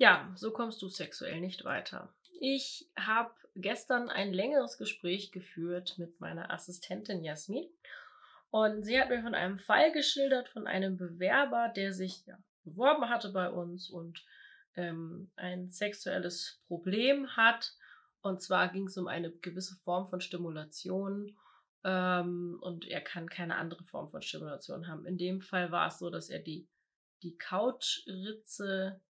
Ja, so kommst du sexuell nicht weiter. Ich habe gestern ein längeres Gespräch geführt mit meiner Assistentin Jasmin und sie hat mir von einem Fall geschildert von einem Bewerber, der sich ja, beworben hatte bei uns und ähm, ein sexuelles Problem hat. Und zwar ging es um eine gewisse Form von Stimulation ähm, und er kann keine andere Form von Stimulation haben. In dem Fall war es so, dass er die, die Couchritze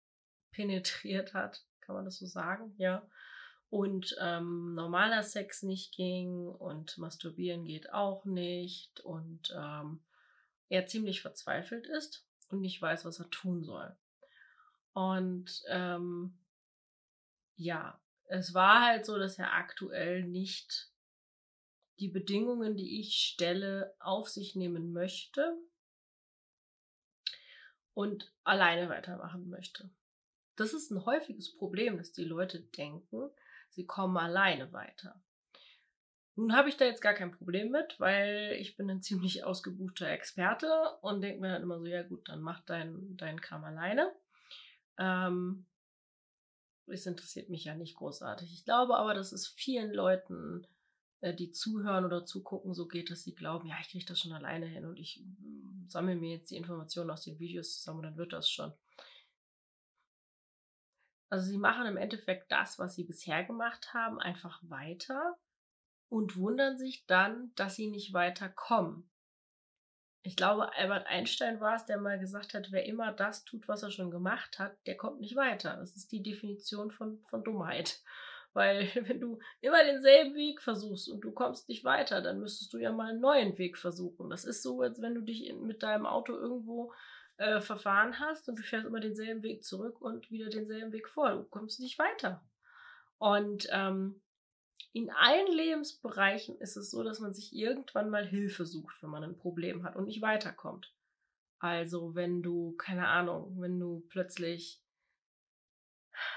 penetriert hat, kann man das so sagen, ja. Und ähm, normaler Sex nicht ging und Masturbieren geht auch nicht und ähm, er ziemlich verzweifelt ist und nicht weiß, was er tun soll. Und ähm, ja, es war halt so, dass er aktuell nicht die Bedingungen, die ich stelle, auf sich nehmen möchte und alleine weitermachen möchte. Das ist ein häufiges Problem, dass die Leute denken, sie kommen alleine weiter. Nun habe ich da jetzt gar kein Problem mit, weil ich bin ein ziemlich ausgebuchter Experte und denke mir dann immer so, ja gut, dann mach dein, dein Kram alleine. Ähm, es interessiert mich ja nicht großartig. Ich glaube aber, dass es vielen Leuten, äh, die zuhören oder zugucken, so geht, dass sie glauben, ja, ich kriege das schon alleine hin und ich mm, sammle mir jetzt die Informationen aus den Videos zusammen und dann wird das schon. Also sie machen im Endeffekt das, was sie bisher gemacht haben, einfach weiter und wundern sich dann, dass sie nicht weiterkommen. Ich glaube, Albert Einstein war es, der mal gesagt hat, wer immer das tut, was er schon gemacht hat, der kommt nicht weiter. Das ist die Definition von, von Dummheit. Weil wenn du immer denselben Weg versuchst und du kommst nicht weiter, dann müsstest du ja mal einen neuen Weg versuchen. Das ist so, als wenn du dich in, mit deinem Auto irgendwo äh, verfahren hast und du fährst immer denselben Weg zurück und wieder denselben Weg vor. Du kommst nicht weiter. Und ähm, in allen Lebensbereichen ist es so, dass man sich irgendwann mal Hilfe sucht, wenn man ein Problem hat und nicht weiterkommt. Also wenn du, keine Ahnung, wenn du plötzlich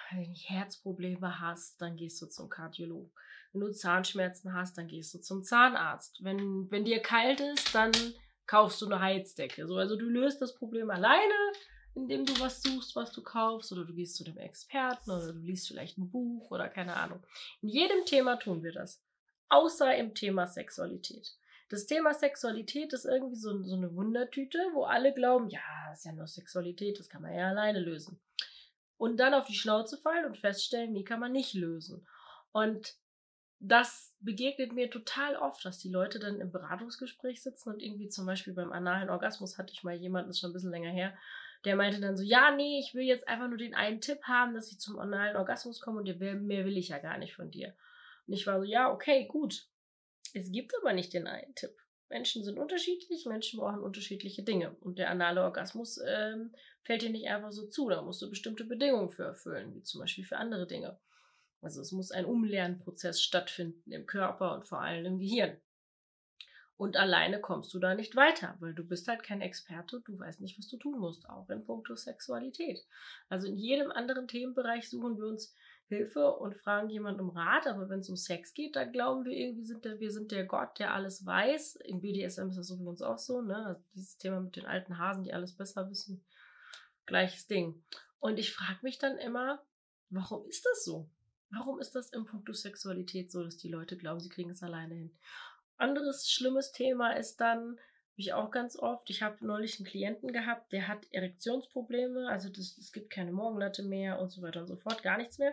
Herzprobleme hast, dann gehst du zum Kardiologen. Wenn du Zahnschmerzen hast, dann gehst du zum Zahnarzt. Wenn, wenn dir kalt ist, dann kaufst du eine Heizdecke. So, also du löst das Problem alleine, indem du was suchst, was du kaufst, oder du gehst zu dem Experten oder du liest vielleicht ein Buch oder keine Ahnung. In jedem Thema tun wir das. Außer im Thema Sexualität. Das Thema Sexualität ist irgendwie so, so eine Wundertüte, wo alle glauben, ja, das ist ja nur Sexualität, das kann man ja alleine lösen. Und dann auf die Schnauze fallen und feststellen, nee, kann man nicht lösen. Und das begegnet mir total oft, dass die Leute dann im Beratungsgespräch sitzen und irgendwie zum Beispiel beim analen Orgasmus hatte ich mal jemanden, das ist schon ein bisschen länger her, der meinte dann so, ja, nee, ich will jetzt einfach nur den einen Tipp haben, dass ich zum analen Orgasmus komme und mehr will ich ja gar nicht von dir. Und ich war so, ja, okay, gut. Es gibt aber nicht den einen Tipp. Menschen sind unterschiedlich, Menschen brauchen unterschiedliche Dinge. Und der anale Orgasmus ähm, fällt dir nicht einfach so zu. Da musst du bestimmte Bedingungen für erfüllen, wie zum Beispiel für andere Dinge. Also es muss ein Umlernprozess stattfinden im Körper und vor allem im Gehirn. Und alleine kommst du da nicht weiter, weil du bist halt kein Experte, du weißt nicht, was du tun musst, auch in puncto Sexualität. Also in jedem anderen Themenbereich suchen wir uns Hilfe und fragen jemanden um Rat, aber wenn es um Sex geht, da glauben wir irgendwie, sind der, wir sind der Gott, der alles weiß. Im BDSM ist das übrigens auch so, ne? Also dieses Thema mit den alten Hasen, die alles besser wissen. Gleiches Ding. Und ich frage mich dann immer, warum ist das so? Warum ist das im Punkt Sexualität so, dass die Leute glauben, sie kriegen es alleine hin? Anderes schlimmes Thema ist dann, ich auch ganz oft, ich habe neulich einen Klienten gehabt, der hat Erektionsprobleme, also das, es gibt keine Morgenlatte mehr und so weiter und so fort, gar nichts mehr.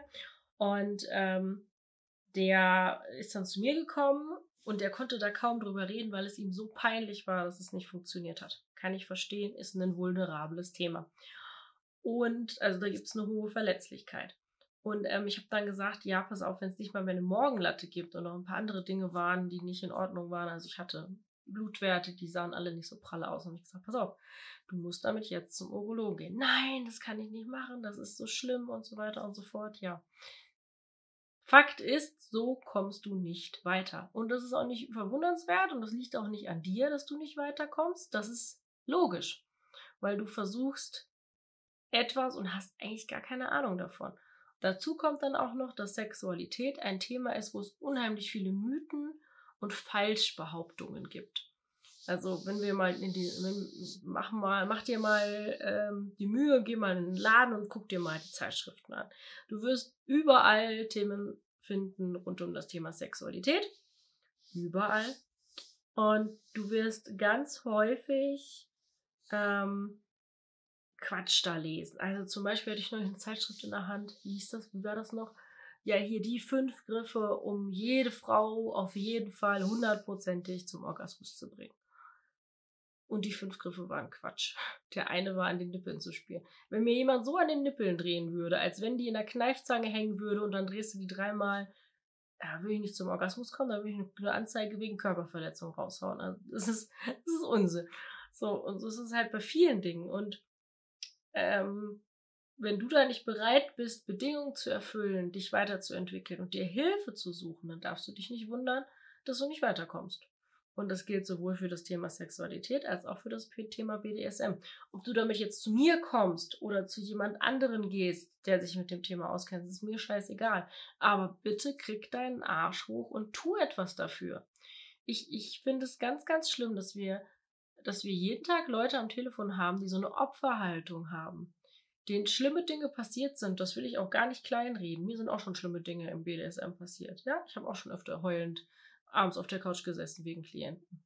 Und ähm, der ist dann zu mir gekommen und er konnte da kaum drüber reden, weil es ihm so peinlich war, dass es nicht funktioniert hat. Kann ich verstehen, ist ein vulnerables Thema. Und also da gibt es eine hohe Verletzlichkeit. Und ähm, ich habe dann gesagt, ja, pass auf, wenn es nicht mal mehr eine Morgenlatte gibt und noch ein paar andere Dinge waren, die nicht in Ordnung waren. Also ich hatte Blutwerte, die sahen alle nicht so pralle aus. Und ich gesagt, pass auf, du musst damit jetzt zum Urologen gehen. Nein, das kann ich nicht machen, das ist so schlimm und so weiter und so fort. Ja. Fakt ist, so kommst du nicht weiter. Und das ist auch nicht verwundernswert und das liegt auch nicht an dir, dass du nicht weiterkommst. Das ist logisch, weil du versuchst etwas und hast eigentlich gar keine Ahnung davon. Dazu kommt dann auch noch, dass Sexualität ein Thema ist, wo es unheimlich viele Mythen und Falschbehauptungen gibt. Also wenn wir mal in die, mach mal, mach dir mal ähm, die Mühe, geh mal in den Laden und guck dir mal die Zeitschriften an. Du wirst überall Themen finden rund um das Thema Sexualität. Überall. Und du wirst ganz häufig ähm, Quatsch da lesen. Also zum Beispiel hatte ich noch eine Zeitschrift in der Hand. Wie hieß das? Wie war das noch? Ja, hier die fünf Griffe, um jede Frau auf jeden Fall hundertprozentig zum Orgasmus zu bringen. Und die fünf Griffe waren Quatsch. Der eine war an den Nippeln zu spielen. Wenn mir jemand so an den Nippeln drehen würde, als wenn die in der Kneifzange hängen würde und dann drehst du die dreimal, ja, will ich nicht zum Orgasmus kommen, dann will ich eine Anzeige wegen Körperverletzung raushauen. Also das ist, das ist Unsinn. So, und so ist es halt bei vielen Dingen. Und ähm, wenn du da nicht bereit bist, Bedingungen zu erfüllen, dich weiterzuentwickeln und dir Hilfe zu suchen, dann darfst du dich nicht wundern, dass du nicht weiterkommst. Und das gilt sowohl für das Thema Sexualität als auch für das Thema BDSM. Ob du damit jetzt zu mir kommst oder zu jemand anderen gehst, der sich mit dem Thema auskennt, ist mir scheißegal. Aber bitte krieg deinen Arsch hoch und tu etwas dafür. Ich, ich finde es ganz, ganz schlimm, dass wir, dass wir jeden Tag Leute am Telefon haben, die so eine Opferhaltung haben. Denen schlimme Dinge passiert sind, das will ich auch gar nicht kleinreden. Mir sind auch schon schlimme Dinge im BDSM passiert. Ja, ich habe auch schon öfter heulend abends auf der Couch gesessen wegen Klienten.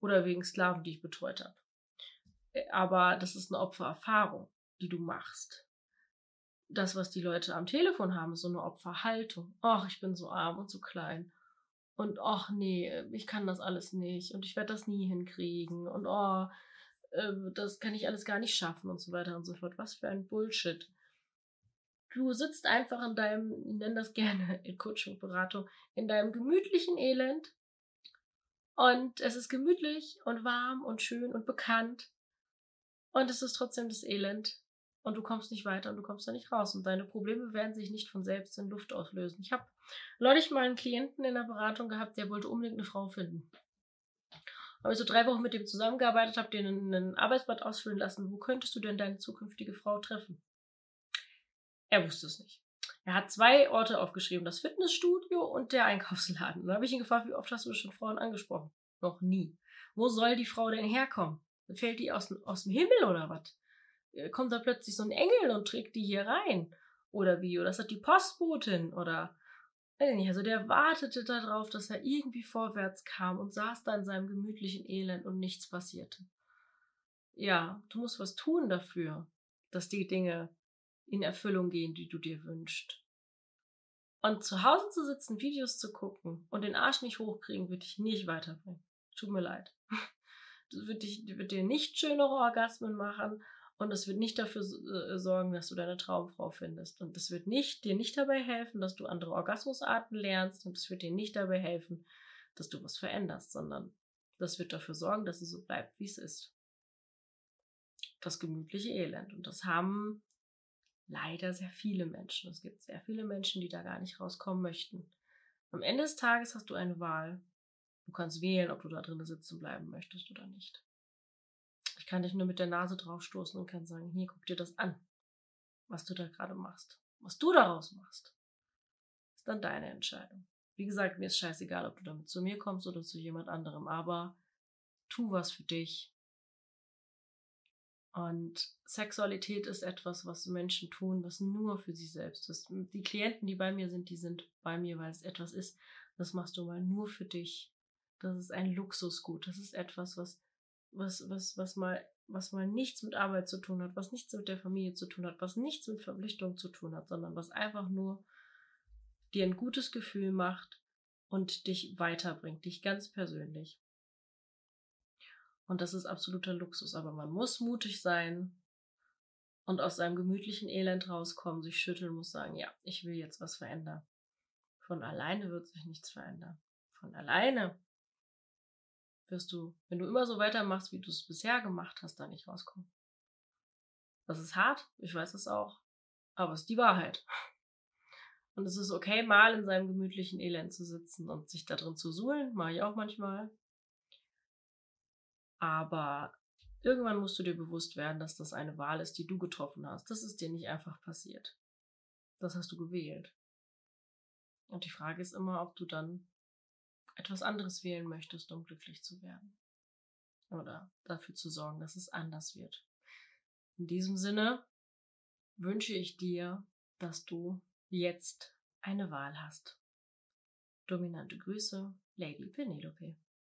Oder wegen Sklaven, die ich betreut habe. Äh, aber das ist eine Opfererfahrung, die du machst. Das, was die Leute am Telefon haben, ist so eine Opferhaltung. Ach, ich bin so arm und so klein. Und ach nee, ich kann das alles nicht und ich werde das nie hinkriegen und oh, äh, das kann ich alles gar nicht schaffen und so weiter und so fort. Was für ein Bullshit. Du sitzt einfach in deinem, ich nenne das gerne in Coaching-Beratung, in deinem gemütlichen Elend. Und es ist gemütlich und warm und schön und bekannt. Und es ist trotzdem das Elend. Und du kommst nicht weiter und du kommst da nicht raus. Und deine Probleme werden sich nicht von selbst in Luft auslösen. Ich habe neulich mal einen Klienten in der Beratung gehabt, der wollte unbedingt eine Frau finden. Habe ich so drei Wochen mit dem zusammengearbeitet, habe den einen Arbeitsblatt ausfüllen lassen. Wo könntest du denn deine zukünftige Frau treffen? Er wusste es nicht. Er hat zwei Orte aufgeschrieben, das Fitnessstudio und der Einkaufsladen. Dann habe ich ihn gefragt, wie oft hast du schon Frauen angesprochen? Noch nie. Wo soll die Frau denn herkommen? Fällt die aus, aus dem Himmel oder was? Äh, kommt da plötzlich so ein Engel und trägt die hier rein? Oder wie? Oder das hat die Postbotin? Oder weiß nicht. Also der wartete darauf, dass er irgendwie vorwärts kam und saß da in seinem gemütlichen Elend und nichts passierte. Ja, du musst was tun dafür, dass die Dinge in Erfüllung gehen, die du dir wünschst. Und zu Hause zu sitzen, Videos zu gucken und den Arsch nicht hochkriegen, wird dich nicht weiterbringen. Tut mir leid. Das wird, dich, wird dir nicht schönere Orgasmen machen und es wird nicht dafür äh, sorgen, dass du deine Traumfrau findest. Und es wird nicht, dir nicht dabei helfen, dass du andere Orgasmusarten lernst und es wird dir nicht dabei helfen, dass du was veränderst, sondern das wird dafür sorgen, dass es so bleibt, wie es ist. Das gemütliche Elend. Und das haben leider sehr viele Menschen. Es gibt sehr viele Menschen, die da gar nicht rauskommen möchten. Am Ende des Tages hast du eine Wahl. Du kannst wählen, ob du da drinnen sitzen bleiben möchtest oder nicht. Kann dich nur mit der Nase draufstoßen und kann sagen, hier, guck dir das an, was du da gerade machst. Was du daraus machst, ist dann deine Entscheidung. Wie gesagt, mir ist scheißegal, ob du damit zu mir kommst oder zu jemand anderem, aber tu was für dich, und Sexualität ist etwas, was Menschen tun, was nur für sie selbst ist. Die Klienten, die bei mir sind, die sind bei mir, weil es etwas ist, das machst du mal nur für dich. Das ist ein Luxusgut. Das ist etwas, was, was, was, was mal, was mal nichts mit Arbeit zu tun hat, was nichts mit der Familie zu tun hat, was nichts mit Verpflichtung zu tun hat, sondern was einfach nur dir ein gutes Gefühl macht und dich weiterbringt, dich ganz persönlich. Und das ist absoluter Luxus. Aber man muss mutig sein und aus seinem gemütlichen Elend rauskommen, sich schütteln, muss sagen, ja, ich will jetzt was verändern. Von alleine wird sich nichts verändern. Von alleine wirst du, wenn du immer so weitermachst, wie du es bisher gemacht hast, da nicht rauskommen. Das ist hart, ich weiß es auch, aber es ist die Wahrheit. Und es ist okay, mal in seinem gemütlichen Elend zu sitzen und sich da drin zu suhlen, mache ich auch manchmal. Aber irgendwann musst du dir bewusst werden, dass das eine Wahl ist, die du getroffen hast. Das ist dir nicht einfach passiert. Das hast du gewählt. Und die Frage ist immer, ob du dann etwas anderes wählen möchtest, um glücklich zu werden. oder dafür zu sorgen, dass es anders wird. In diesem Sinne wünsche ich dir, dass du jetzt eine Wahl hast. Dominante Grüße, Lady Penelope.